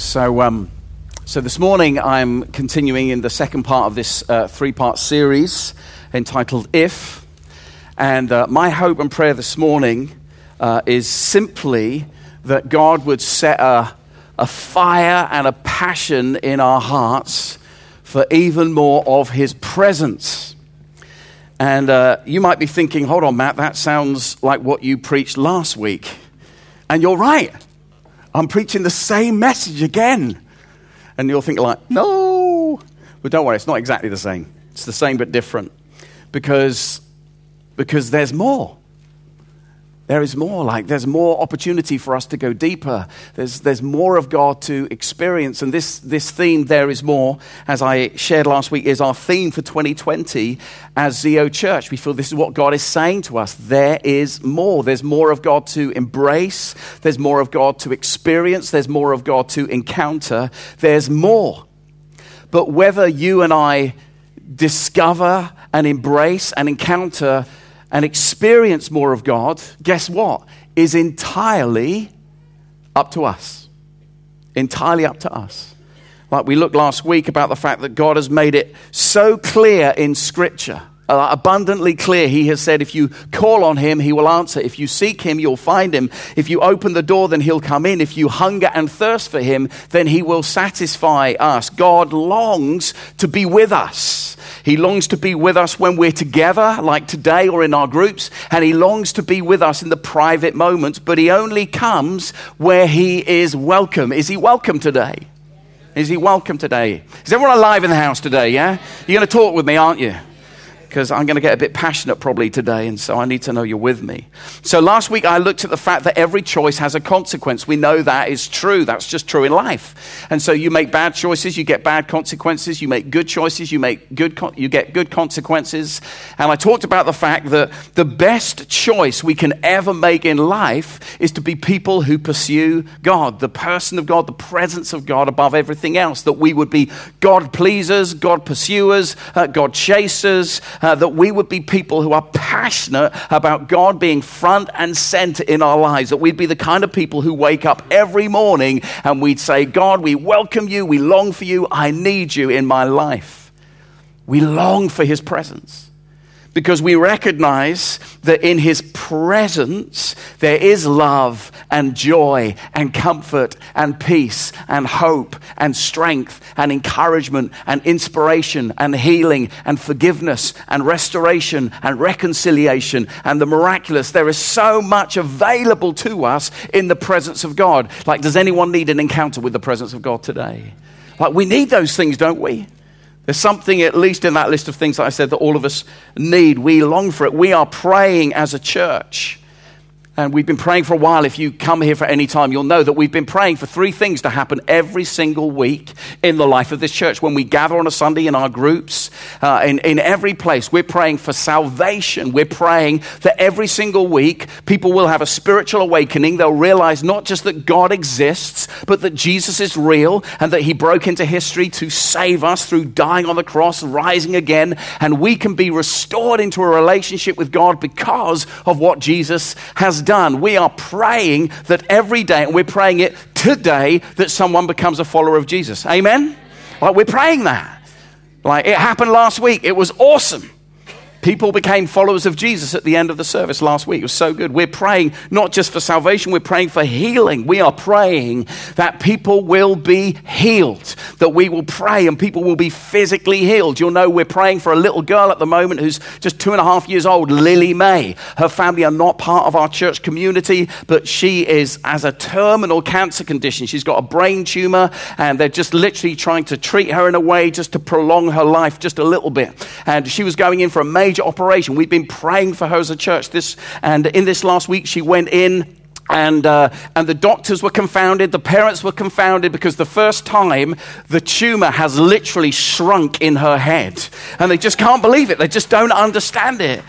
So, um, so this morning I'm continuing in the second part of this uh, three part series entitled If. And uh, my hope and prayer this morning uh, is simply that God would set a, a fire and a passion in our hearts for even more of His presence. And uh, you might be thinking, hold on, Matt, that sounds like what you preached last week. And you're right. I'm preaching the same message again. And you'll think, like, no. But don't worry, it's not exactly the same. It's the same but different. Because, because there's more. There is more, like there's more opportunity for us to go deeper. There's, there's more of God to experience. And this, this theme, There is More, as I shared last week, is our theme for 2020 as Zeo Church. We feel this is what God is saying to us. There is more. There's more of God to embrace. There's more of God to experience. There's more of God to encounter. There's more. But whether you and I discover and embrace and encounter and experience more of God, guess what? Is entirely up to us. Entirely up to us. Like we looked last week about the fact that God has made it so clear in Scripture, uh, abundantly clear. He has said, if you call on Him, He will answer. If you seek Him, you'll find Him. If you open the door, then He'll come in. If you hunger and thirst for Him, then He will satisfy us. God longs to be with us. He longs to be with us when we're together, like today or in our groups, and He longs to be with us in the private moments, but He only comes where He is welcome. Is He welcome today? Is He welcome today? Is everyone alive in the house today? Yeah? You're going to talk with me, aren't you? Because I'm going to get a bit passionate probably today, and so I need to know you're with me. So last week I looked at the fact that every choice has a consequence. We know that is true. That's just true in life. And so you make bad choices, you get bad consequences. You make good choices, you make good you get good consequences. And I talked about the fact that the best choice we can ever make in life is to be people who pursue God, the person of God, the presence of God above everything else. That we would be God pleasers, God pursuers, uh, God chasers uh, that we would be people who are passionate about God being front and center in our lives, that we'd be the kind of people who wake up every morning and we'd say, God, we welcome you, we long for you, I need you in my life. We long for his presence because we recognize that in his presence there is love and joy and comfort and peace and hope and strength and encouragement and inspiration and healing and forgiveness and restoration and reconciliation and the miraculous. There is so much available to us in the presence of God. Like, does anyone need an encounter with the presence of God today? Like, we need those things, don't we? There's something, at least in that list of things that I said, that all of us need. We long for it. We are praying as a church and we've been praying for a while. If you come here for any time, you'll know that we've been praying for three things to happen every single week in the life of this church. When we gather on a Sunday in our groups, uh, in, in every place, we're praying for salvation. We're praying that every single week people will have a spiritual awakening. They'll realize not just that God exists, but that Jesus is real and that he broke into history to save us through dying on the cross, rising again, and we can be restored into a relationship with God because of what Jesus has done. We are praying that every day, and we're praying it today, that someone becomes a follower of Jesus. Amen? Like, we're praying that. Like, it happened last week. It was awesome. People became followers of Jesus at the end of the service last week. It was so good. We're praying not just for salvation, we're praying for healing. We are praying that people will be healed, that we will pray and people will be physically healed. You'll know we're praying for a little girl at the moment who's just two and a half years old, Lily May. Her family are not part of our church community, but she is as a terminal cancer condition. She's got a brain tumor, and they're just literally trying to treat her in a way just to prolong her life just a little bit. And she was going in for a major major operation. We've been praying for her as a church. This, and in this last week, she went in and, uh, and the doctors were confounded, the parents were confounded because the first time the tumor has literally shrunk in her head. And they just can't believe it, they just don't understand it.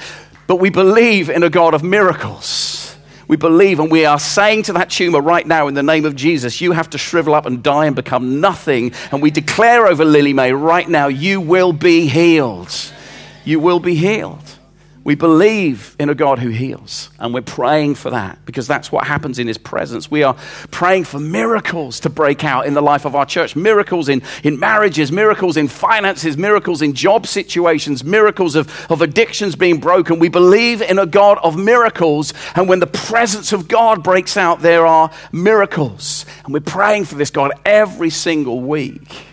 But we believe in a God of miracles. We believe, and we are saying to that tumor right now, in the name of Jesus, you have to shrivel up and die and become nothing. And we declare over Lily May right now, you will be healed you will be healed. We believe in a God who heals, and we're praying for that because that's what happens in His presence. We are praying for miracles to break out in the life of our church miracles in, in marriages, miracles in finances, miracles in job situations, miracles of, of addictions being broken. We believe in a God of miracles, and when the presence of God breaks out, there are miracles. And we're praying for this God every single week.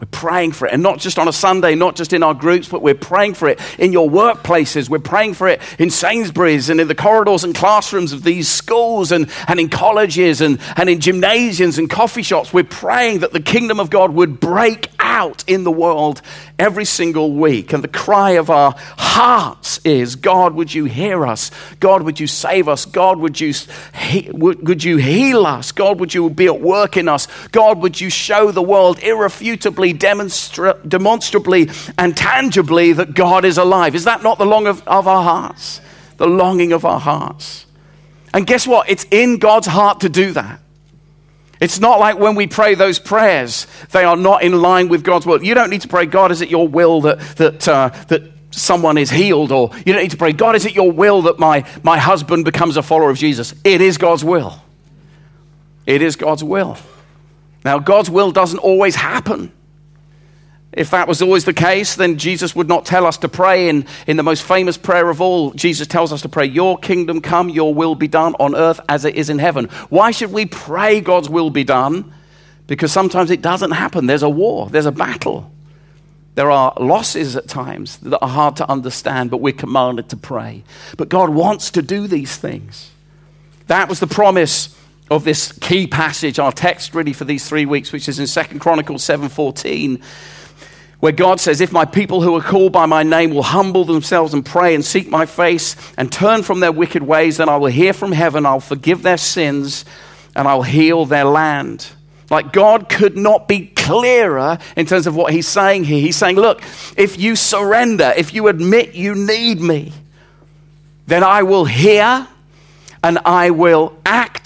We're praying for it. And not just on a Sunday, not just in our groups, but we're praying for it in your workplaces. We're praying for it in Sainsbury's and in the corridors and classrooms of these schools and, and in colleges and, and in gymnasiums and coffee shops. We're praying that the kingdom of God would break out in the world every single week. And the cry of our hearts is God, would you hear us? God, would you save us? God, would you, would you heal us? God, would you be at work in us? God, would you show the world irrefutably, demonstra- demonstrably, and tangibly that God is alive? Is that not the longing of, of our hearts? The longing of our hearts. And guess what? It's in God's heart to do that. It's not like when we pray those prayers, they are not in line with God's will. You don't need to pray, God, is it your will that, that, uh, that someone is healed? Or you don't need to pray, God, is it your will that my, my husband becomes a follower of Jesus? It is God's will. It is God's will. Now, God's will doesn't always happen. If that was always the case, then Jesus would not tell us to pray in, in the most famous prayer of all. Jesus tells us to pray, Your kingdom come, your will be done on earth as it is in heaven. Why should we pray God's will be done? Because sometimes it doesn't happen. There's a war, there's a battle. There are losses at times that are hard to understand, but we're commanded to pray. But God wants to do these things. That was the promise of this key passage, our text really for these three weeks, which is in Second Chronicles 7:14 where God says, If my people who are called by my name will humble themselves and pray and seek my face and turn from their wicked ways, then I will hear from heaven, I'll forgive their sins, and I'll heal their land. Like God could not be clearer in terms of what he's saying here. He's saying, Look, if you surrender, if you admit you need me, then I will hear and I will act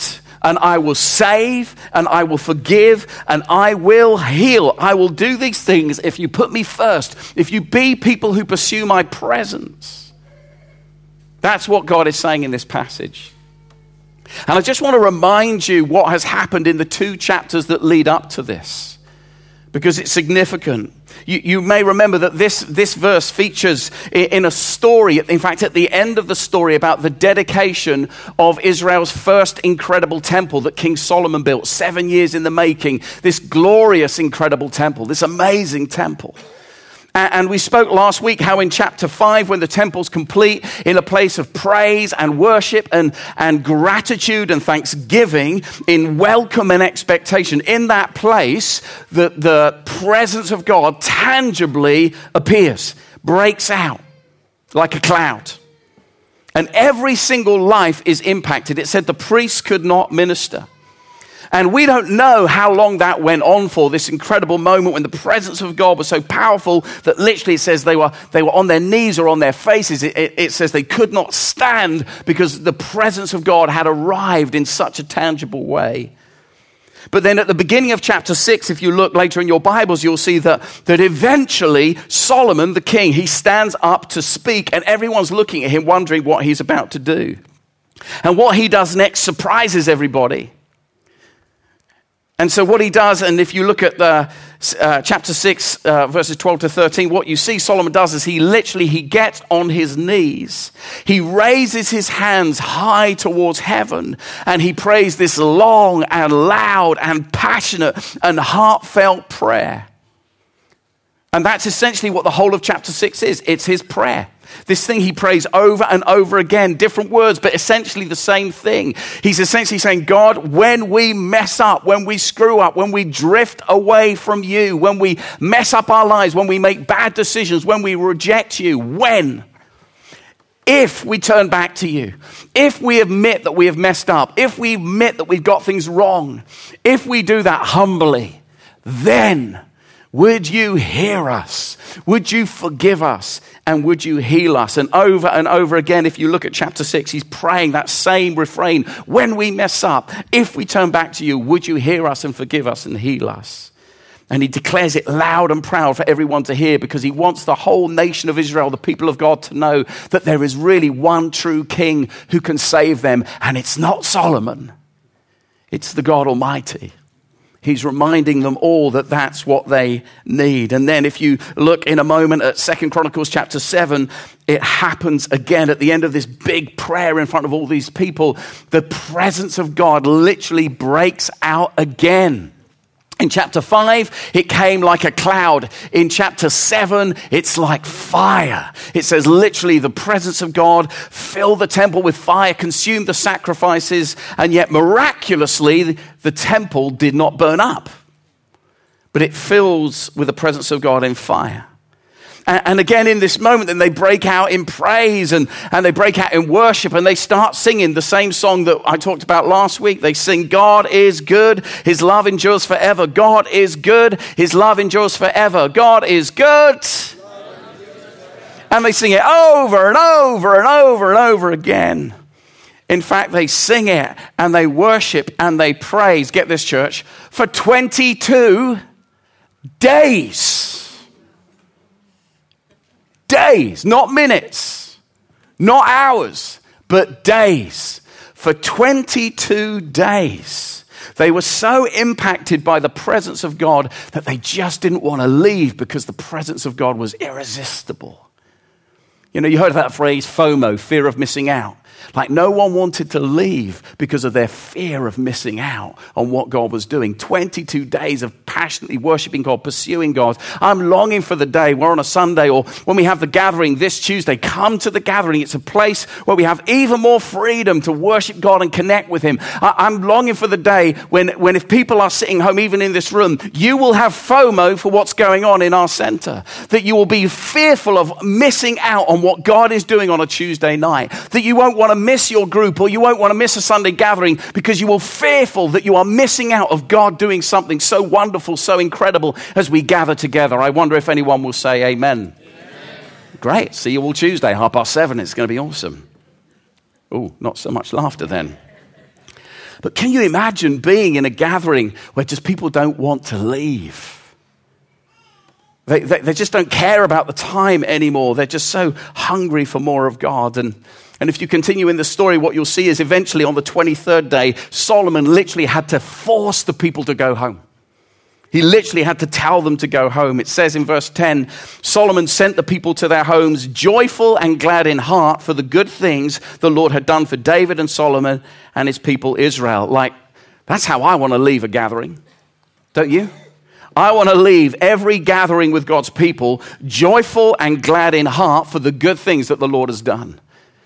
and I will save, and I will forgive, and I will heal. I will do these things if you put me first, if you be people who pursue my presence. That's what God is saying in this passage. And I just want to remind you what has happened in the two chapters that lead up to this, because it's significant. You, you, may remember that this, this verse features in a story, in fact, at the end of the story, about the dedication of Israel's first incredible temple that King Solomon built, seven years in the making. This glorious, incredible temple, this amazing temple. And we spoke last week how in chapter 5, when the temple's complete, in a place of praise and worship and, and gratitude and thanksgiving, in welcome and expectation, in that place, the, the presence of God tangibly appears, breaks out like a cloud. And every single life is impacted. It said the priests could not minister. And we don't know how long that went on for, this incredible moment when the presence of God was so powerful that literally it says they were, they were on their knees or on their faces. It, it, it says they could not stand because the presence of God had arrived in such a tangible way. But then at the beginning of chapter 6, if you look later in your Bibles, you'll see that, that eventually Solomon, the king, he stands up to speak, and everyone's looking at him, wondering what he's about to do. And what he does next surprises everybody. And so, what he does, and if you look at the uh, chapter 6, uh, verses 12 to 13, what you see Solomon does is he literally he gets on his knees. He raises his hands high towards heaven and he prays this long and loud and passionate and heartfelt prayer. And that's essentially what the whole of chapter 6 is it's his prayer. This thing he prays over and over again, different words, but essentially the same thing. He's essentially saying, God, when we mess up, when we screw up, when we drift away from you, when we mess up our lives, when we make bad decisions, when we reject you, when? If we turn back to you, if we admit that we have messed up, if we admit that we've got things wrong, if we do that humbly, then would you hear us? Would you forgive us? And would you heal us? And over and over again, if you look at chapter 6, he's praying that same refrain. When we mess up, if we turn back to you, would you hear us and forgive us and heal us? And he declares it loud and proud for everyone to hear because he wants the whole nation of Israel, the people of God, to know that there is really one true king who can save them. And it's not Solomon, it's the God Almighty. He's reminding them all that that's what they need. And then if you look in a moment at Second Chronicles chapter 7, it happens again at the end of this big prayer in front of all these people. The presence of God literally breaks out again. In chapter 5, it came like a cloud. In chapter 7, it's like fire. It says literally the presence of God filled the temple with fire, consumed the sacrifices, and yet miraculously, the temple did not burn up. But it fills with the presence of God in fire. And again, in this moment, then they break out in praise and, and they break out in worship and they start singing the same song that I talked about last week. They sing, God is good, His love endures forever. God is good, His love endures forever. God is good. And they sing it over and over and over and over again. In fact, they sing it and they worship and they praise, get this, church, for 22 days days, not minutes, not hours, but days. For 22 days. They were so impacted by the presence of God that they just didn't want to leave because the presence of God was irresistible. You know, you heard that phrase FOMO, fear of missing out. Like no one wanted to leave because of their fear of missing out on what God was doing. 22 days of passionately worshiping God, pursuing God. I'm longing for the day we're on a Sunday or when we have the gathering this Tuesday. Come to the gathering. It's a place where we have even more freedom to worship God and connect with Him. I, am longing for the day when, when if people are sitting home, even in this room, you will have FOMO for what's going on in our center. That you will be fearful of missing out on what God is doing on a Tuesday night. That you won't want to miss your group or you won't want to miss a Sunday gathering because you will fearful that you are missing out of God doing something so wonderful, so incredible as we gather together. I wonder if anyone will say amen. amen. Great. See you all Tuesday, half past seven. It's going to be awesome. Oh, not so much laughter then. But can you imagine being in a gathering where just people don't want to leave? They, they, they, just don't care about the time anymore. They're just so hungry for more of God. And and if you continue in the story, what you'll see is eventually on the 23rd day, Solomon literally had to force the people to go home. He literally had to tell them to go home. It says in verse 10 Solomon sent the people to their homes, joyful and glad in heart for the good things the Lord had done for David and Solomon and his people Israel. Like, that's how I want to leave a gathering, don't you? I want to leave every gathering with God's people joyful and glad in heart for the good things that the Lord has done.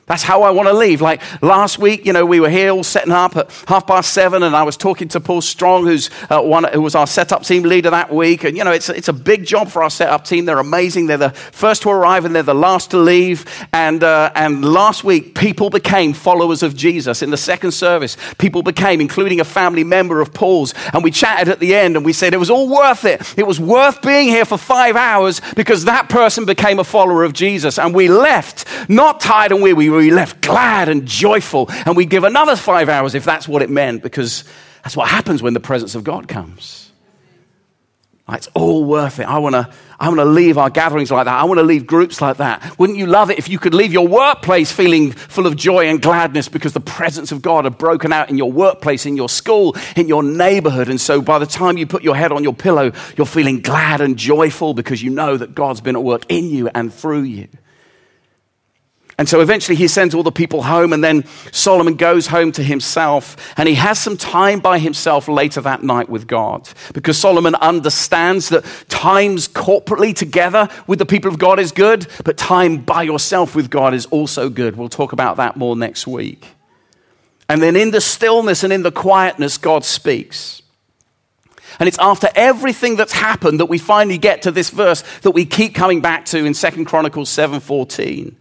That's how I want to leave. Like last week, you know, we were here all setting up at half past seven, and I was talking to Paul Strong, who's uh, one who was our setup team leader that week. And you know, it's it's a big job for our setup team. They're amazing. They're the first to arrive and they're the last to leave. And uh, and last week, people became followers of Jesus in the second service. People became, including a family member of Paul's, and we chatted at the end, and we said it was all worth it. It was worth being here for five hours because that person became a follower of Jesus, and we left not tired and weary we left glad and joyful, and we give another five hours if that's what it meant, because that's what happens when the presence of God comes. It's all worth it. I want to I want to leave our gatherings like that. I want to leave groups like that. Wouldn't you love it if you could leave your workplace feeling full of joy and gladness because the presence of God had broken out in your workplace, in your school, in your neighborhood? And so by the time you put your head on your pillow, you're feeling glad and joyful because you know that God's been at work in you and through you. And so eventually he sends all the people home, and then Solomon goes home to himself, and he has some time by himself later that night with God. Because Solomon understands that times corporately together with the people of God is good, but time by yourself with God is also good. We'll talk about that more next week. And then in the stillness and in the quietness, God speaks. And it's after everything that's happened that we finally get to this verse that we keep coming back to in 2 Chronicles 7:14.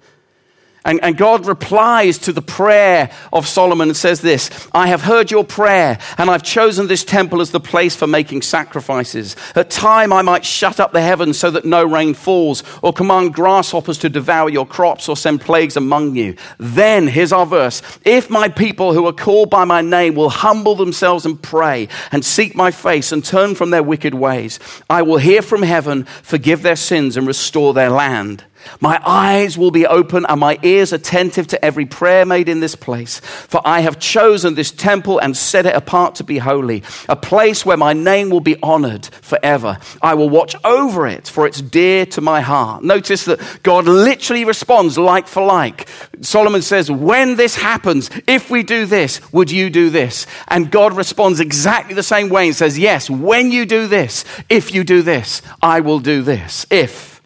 And, and, God replies to the prayer of Solomon and says this I have heard your prayer, and I've chosen this temple as the place for making sacrifices. At time I might shut up the heavens so that no rain falls, or command grasshoppers to devour your crops, or send plagues among you. Then, here's our verse If my people who are called by my name will humble themselves and pray, and seek my face, and turn from their wicked ways, I will hear from heaven, forgive their sins, and restore their land. My eyes will be open and my ears attentive to every prayer made in this place. For I have chosen this temple and set it apart to be holy, a place where my name will be honored forever. I will watch over it, for it's dear to my heart. Notice that God literally responds like for like. Solomon says, When this happens, if we do this, would you do this? And God responds exactly the same way and says, Yes, when you do this, if you do this, I will do this. If.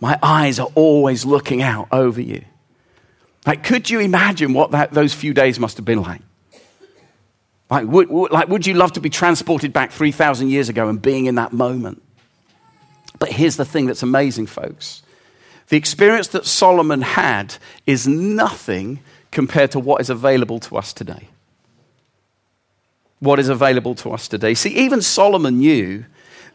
My eyes are always looking out over you. Like, could you imagine what that, those few days must have been like? Like would, like, would you love to be transported back 3,000 years ago and being in that moment? But here's the thing that's amazing, folks. The experience that Solomon had is nothing compared to what is available to us today. What is available to us today. See, even Solomon knew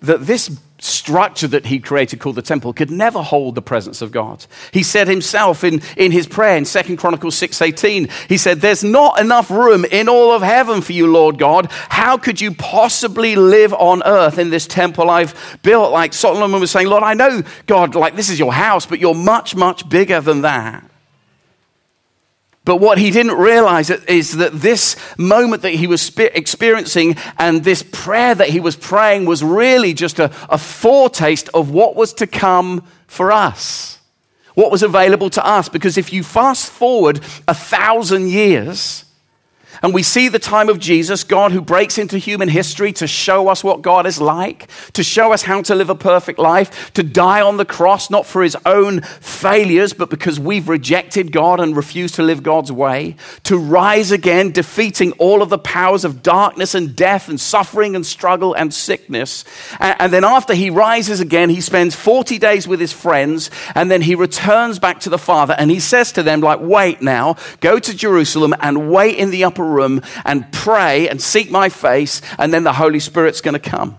that this structure that he created called the temple could never hold the presence of God. He said himself in, in his prayer in Second Chronicles 6:18, he said, There's not enough room in all of heaven for you, Lord God. How could you possibly live on earth in this temple I've built? Like Solomon was saying, Lord, I know, God, like this is your house, but you're much, much bigger than that. But what he didn't realize is that this moment that he was experiencing and this prayer that he was praying was really just a, a, foretaste of what was to come for us, what was available to us. Because if you fast forward a thousand years, and we see the time of Jesus, God who breaks into human history to show us what God is like, to show us how to live a perfect life, to die on the cross, not for his own failures, but because we've rejected God and refused to live God's way, to rise again, defeating all of the powers of darkness and death and suffering and struggle and sickness. And, then after he rises again, he spends 40 days with his friends, and then he returns back to the Father, and he says to them, like, wait now, go to Jerusalem and wait in the upper room and pray and seek my face, and then the Holy Spirit's going to come.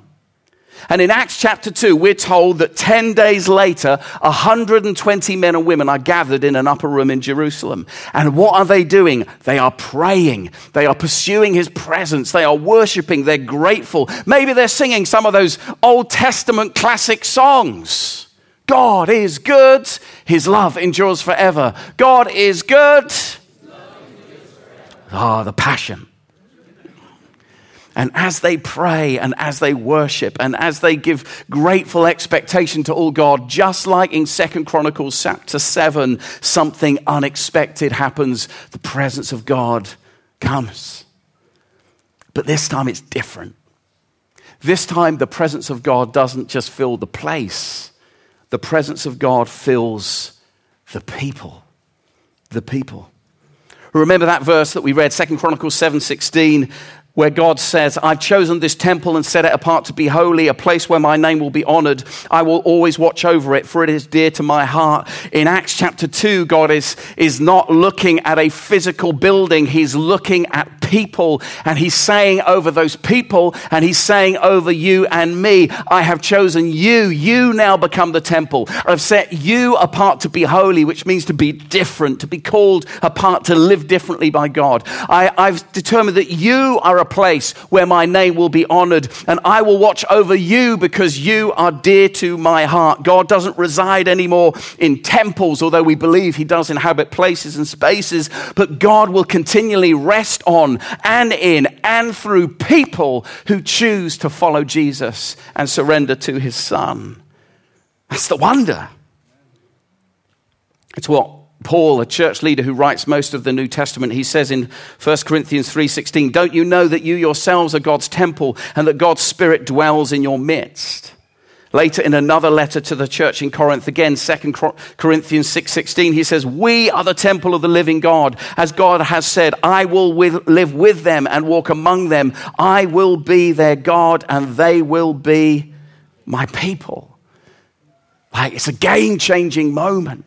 And in Acts chapter 2, we're told that 10 days later, 120 men and women are gathered in an upper room in Jerusalem. And what are they doing? They are praying. They are pursuing his presence. They are worshiping. They're grateful. Maybe they're singing some of those Old Testament classic songs. God is good. His love endures forever. God is good. Ah, the passion. And as they pray and as they worship and as they give grateful expectation to all God, just like in Second Chronicles chapter 7, something unexpected happens. The presence of God comes. But this time it's different. This time the presence of God doesn't just fill the place, the presence of God fills the people. The people. Remember that verse that we read, 2 Chronicles 7:16, where God says, I've chosen this temple and set it apart to be holy, a place where my name will be honored. I will always watch over it, for it is dear to my heart. In Acts chapter 2, God is, is not looking at a physical building, He's looking at people, and He's saying over those people, and He's saying over you and me, I have chosen you. You now become the temple. I've set you apart to be holy, which means to be different, to be called apart, to live differently by God. I, I've determined that you are a place where my name will be honored, and I will watch over you because you are dear to my heart. God doesn't reside anymore in temples, although we believe he does inhabit places and spaces, but God will continually rest on and in and through people who choose to follow Jesus and surrender to his son. That's the wonder. It's what Paul, a church leader who writes most of the New Testament, he says in 1 Corinthians 3:16, "Don't you know that you yourselves are God's temple and that God's spirit dwells in your midst?" Later in another letter to the church in Corinth again 2 Corinthians 6:16 he says we are the temple of the living God. As God has said I will with, live with them and walk among them. I will be their God and they will be my people. Like it's a game changing moment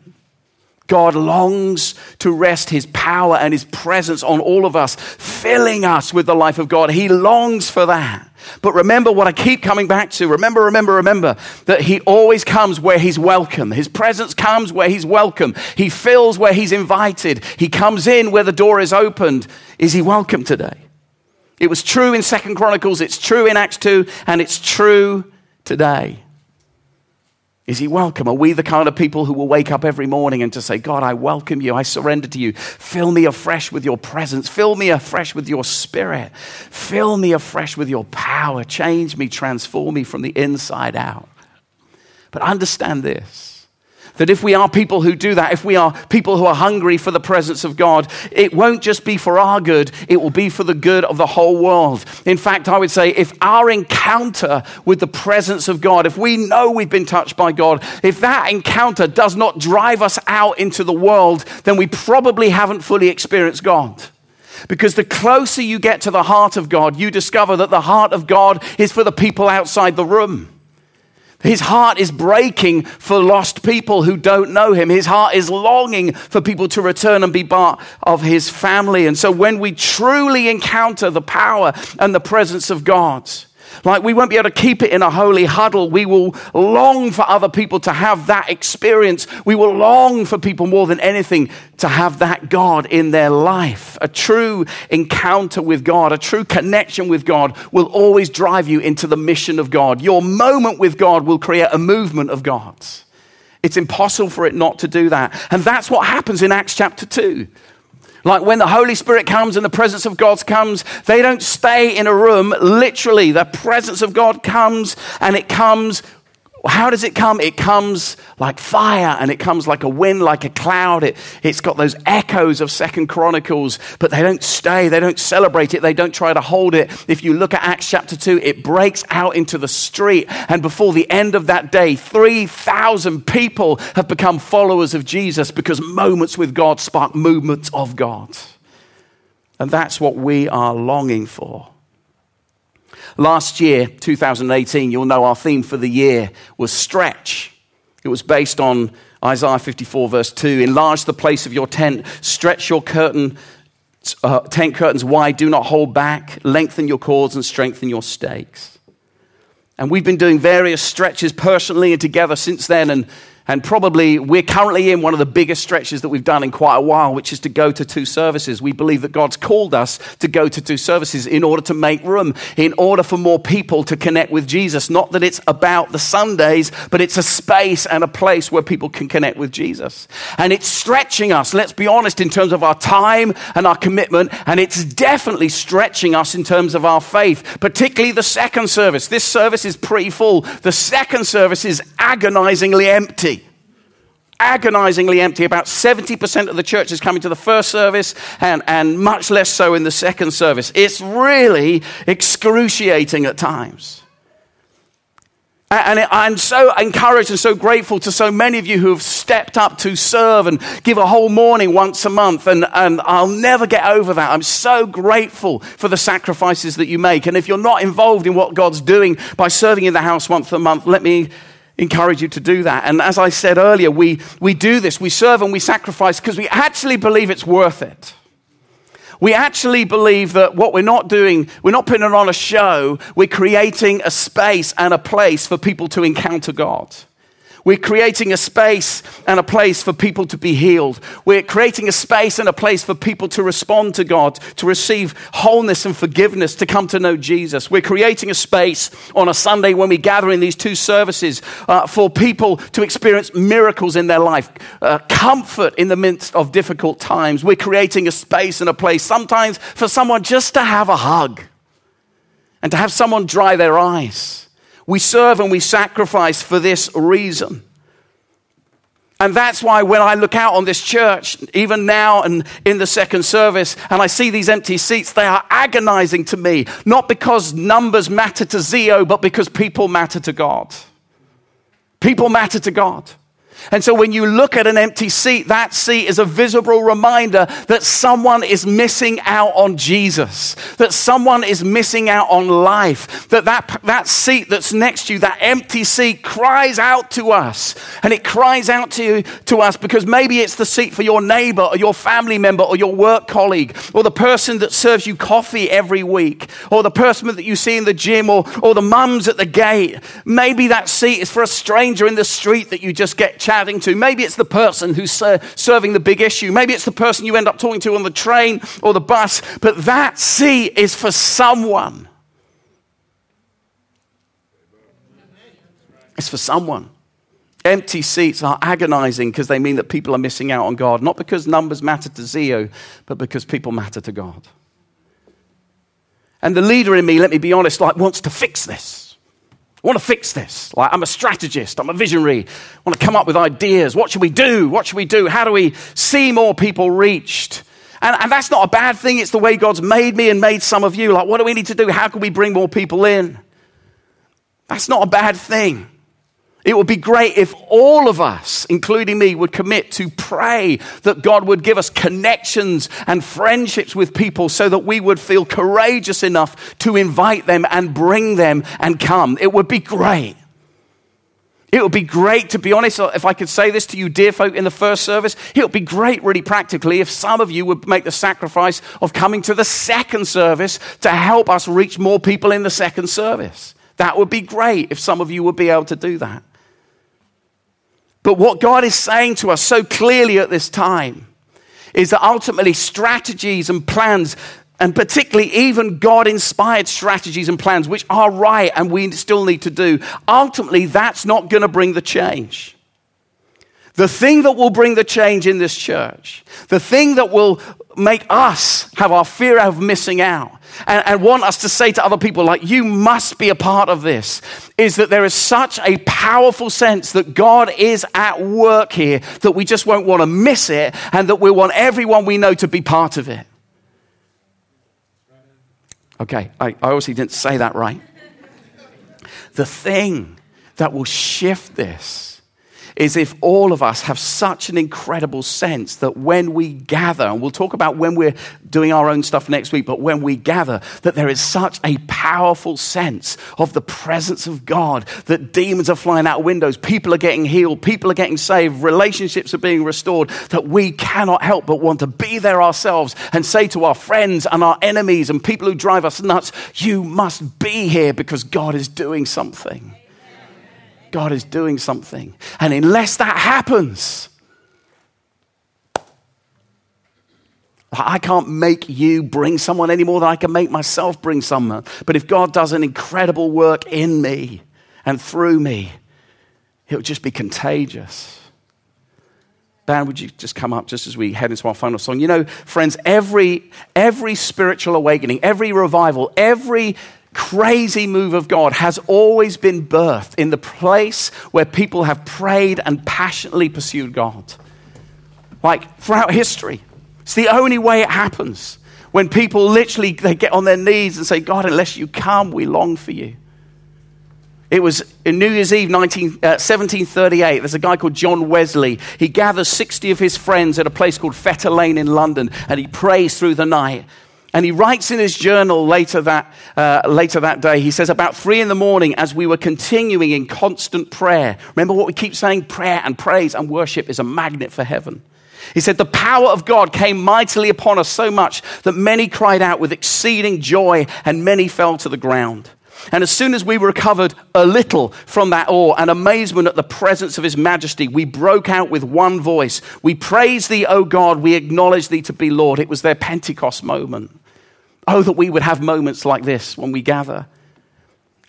God longs to rest his power and his presence on all of us, filling us with the life of God. He longs for that. But remember what I keep coming back to. Remember, remember, remember that he always comes where he's welcome. His presence comes where he's welcome. He fills where he's invited. He comes in where the door is opened. Is he welcome today? It was true in Second Chronicles, it's true in Acts 2, and it's true today. Is he welcome? Are we the kind of people who will wake up every morning and to say, God, I welcome you. I surrender to you. Fill me afresh with your presence. Fill me afresh with your spirit. Fill me afresh with your power. Change me, transform me from the inside out. But understand this that if we are people who do that, if we are people who are hungry for the presence of God, it won't just be for our good, it will be for the good of the whole world. In fact, I would say if our encounter with the presence of God, if we know we've been touched by God, if that encounter does not drive us out into the world, then we probably haven't fully experienced God. Because the closer you get to the heart of God, you discover that the heart of God is for the people outside the room. His heart is breaking for lost people who don't know him. His heart is longing for people to return and be part of his family. And so when we truly encounter the power and the presence of God, like we won't be able to keep it in a holy huddle. We will long for other people to have that experience. We will long for people more than anything to have that God in their life. A true encounter with God, a true connection with God will always drive you into the mission of God. Your moment with God will create a movement of God's. It's impossible for it not to do that. And that's what happens in Acts chapter 2. Like when the Holy Spirit comes and the presence of God comes, they don't stay in a room. Literally, the presence of God comes and it comes how does it come? It comes like fire and it comes like a wind, like a cloud. It, it's got those echoes of Second Chronicles, but they don't stay. They don't celebrate it. They don't try to hold it. If you look at Acts chapter 2, it breaks out into the street. And before the end of that day, 3,000 people have become followers of Jesus because moments with God spark movements of God. And that's what we are longing for. Last year, 2018, you'll know our theme for the year was stretch. It was based on Isaiah 54, verse 2. Enlarge the place of your tent, stretch your curtain, uh, tent curtains wide, do not hold back, lengthen your cords and strengthen your stakes. And we've been doing various stretches personally and together since then. And and probably we're currently in one of the biggest stretches that we've done in quite a while, which is to go to two services. We believe that God's called us to go to two services in order to make room, in order for more people to connect with Jesus. Not that it's about the Sundays, but it's a space and a place where people can connect with Jesus. And it's stretching us, let's be honest, in terms of our time and our commitment. And it's definitely stretching us in terms of our faith, particularly the second service. This service is pretty full. The second service is agonizingly empty agonizingly empty. About 70% of the church is coming to the first service and, and much less so in the second service. It's really excruciating at times. And I'm so encouraged and so grateful to so many of you who have stepped up to serve and give a whole morning once a month. And, and I'll never get over that. I'm so grateful for the sacrifices that you make. And if you're not involved in what God's doing by serving in the house once a month, let me encourage you to do that. And as I said earlier, we, we do this, we serve and we sacrifice because we actually believe it's worth it. We actually believe that what we're not doing, we're not putting it on a show, we're creating a space and a place for people to encounter God. We're creating a space and a place for people to be healed. We're creating a space and a place for people to respond to God, to receive wholeness and forgiveness, to come to know Jesus. We're creating a space on a Sunday when we gather in these two services uh, for people to experience miracles in their life, uh, comfort in the midst of difficult times. We're creating a space and a place sometimes for someone just to have a hug and to have someone dry their eyes we serve and we sacrifice for this reason. And that's why when I look out on this church, even now and in the second service, and I see these empty seats, they are agonizing to me. Not because numbers matter to Zeo, but because people matter to God. People matter to God. And so when you look at an empty seat, that seat is a visible reminder that someone is missing out on Jesus, that someone is missing out on life, that that, that seat that's next to you, that empty seat cries out to us. And it cries out to you, to us because maybe it's the seat for your neighbor or your family member or your work colleague or the person that serves you coffee every week or the person that you see in the gym or, or the mums at the gate. Maybe that seat is for a stranger in the street that you just get chatting to. Maybe it's the person who's uh, serving the big issue. Maybe it's the person you end up talking to on the train or the bus. But that seat is for someone. It's for someone. Empty seats are agonizing because they mean that people are missing out on God, not because numbers matter to Zeo, but because people matter to God. And the leader in me, let me be honest, like wants to fix this. I want to fix this. Like, I'm a strategist, I'm a visionary. I want to come up with ideas. What should we do? What should we do? How do we see more people reached? And, and that's not a bad thing. It's the way God's made me and made some of you. Like, what do we need to do? How can we bring more people in? That's not a bad thing. It would be great if all of us, including me, would commit to pray that God would give us connections and friendships with people so that we would feel courageous enough to invite them and bring them and come. It would be great. It would be great, to be honest, if I could say this to you, dear folk, in the first service. It would be great, really practically, if some of you would make the sacrifice of coming to the second service to help us reach more people in the second service. That would be great if some of you would be able to do that. But what God is saying to us so clearly at this time is that ultimately strategies and plans, and particularly even God inspired strategies and plans, which are right and we still need to do, ultimately that's not going to bring the change. The thing that will bring the change in this church, the thing that will make us have our fear of missing out, and, and want us to say to other people, like, you must be a part of this, is that there is such a powerful sense that God is at work here that we just won't want to miss it and that we want everyone we know to be part of it. Okay, I, I obviously didn't say that right. The thing that will shift this is if all of us have such an incredible sense that when we gather, and we'll talk about when we're doing our own stuff next week, but when we gather, that there is such a powerful sense of the presence of God, that demons are flying out windows, people are getting healed, people are getting saved, relationships are being restored, that we cannot help but want to be there ourselves and say to our friends and our enemies and people who drive us nuts, you must be here because God is doing something. God is doing something. And unless that happens, I can't make you bring someone any more than I can make myself bring someone. But if God does an incredible work in me and through me, it'll just be contagious. Dan, would you just come up just as we head into our final song? You know, friends, every, every spiritual awakening, every revival, every crazy move of God has always been birthed in the place where people have prayed and passionately pursued God. Like throughout history. It's the only way it happens. When people literally they get on their knees and say, God, unless you come, we long for you. It was in New Year's Eve 19, uh, 1738. There's a guy called John Wesley. He gathers 60 of his friends at a place called Fetter Lane in London and he prays through the night. And he writes in his journal later that, uh, later that day, he says, About three in the morning, as we were continuing in constant prayer, remember what we keep saying? Prayer and praise and worship is a magnet for heaven. He said, The power of God came mightily upon us so much that many cried out with exceeding joy and many fell to the ground. And as soon as we recovered a little from that awe and amazement at the presence of his majesty, we broke out with one voice. We praise thee, O God. We acknowledge thee to be Lord. It was their Pentecost moment. Oh, that we would have moments like this when we gather.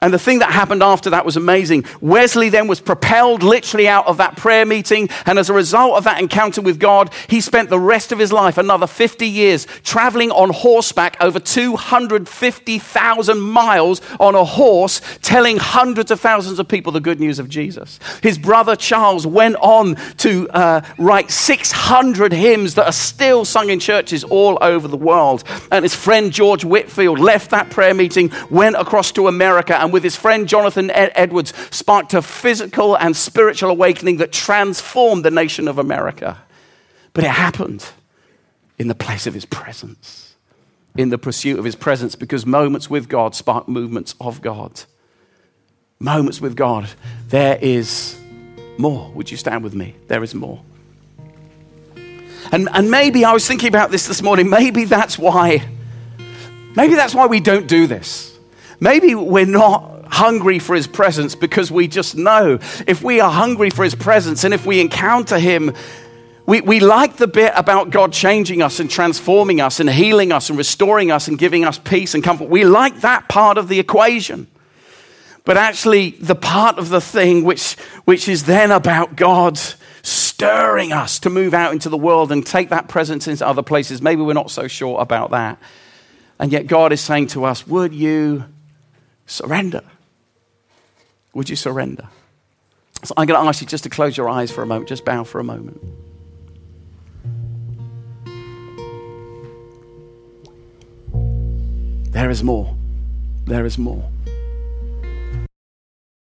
And the thing that happened after that was amazing. Wesley then was propelled literally out of that prayer meeting. And as a result of that encounter with God, he spent the rest of his life, another 50 years, traveling on horseback over 250,000 miles on a horse, telling hundreds of thousands of people the good news of Jesus. His brother Charles went on to uh, write 600 hymns that are still sung in churches all over the world. And his friend George Whitefield left that prayer meeting, went across to America, and and with his friend Jonathan Ed- Edwards, sparked a physical and spiritual awakening that transformed the nation of America. But it happened in the place of his presence, in the pursuit of his presence, because moments with God spark movements of God. Moments with God. There is more. Would you stand with me? There is more. And, and maybe I was thinking about this this morning. Maybe that's why. Maybe that's why we don't do this. Maybe we're not hungry for his presence because we just know if we are hungry for his presence and if we encounter him, we, we like the bit about God changing us and transforming us and healing us and restoring us and giving us peace and comfort. We like that part of the equation. But actually, the part of the thing which, which is then about God stirring us to move out into the world and take that presence into other places, maybe we're not so sure about that. And yet, God is saying to us, Would you surrender? Would you surrender? So I'm going to ask you just to close your eyes for a moment, just bow for a moment. There is more. There is more.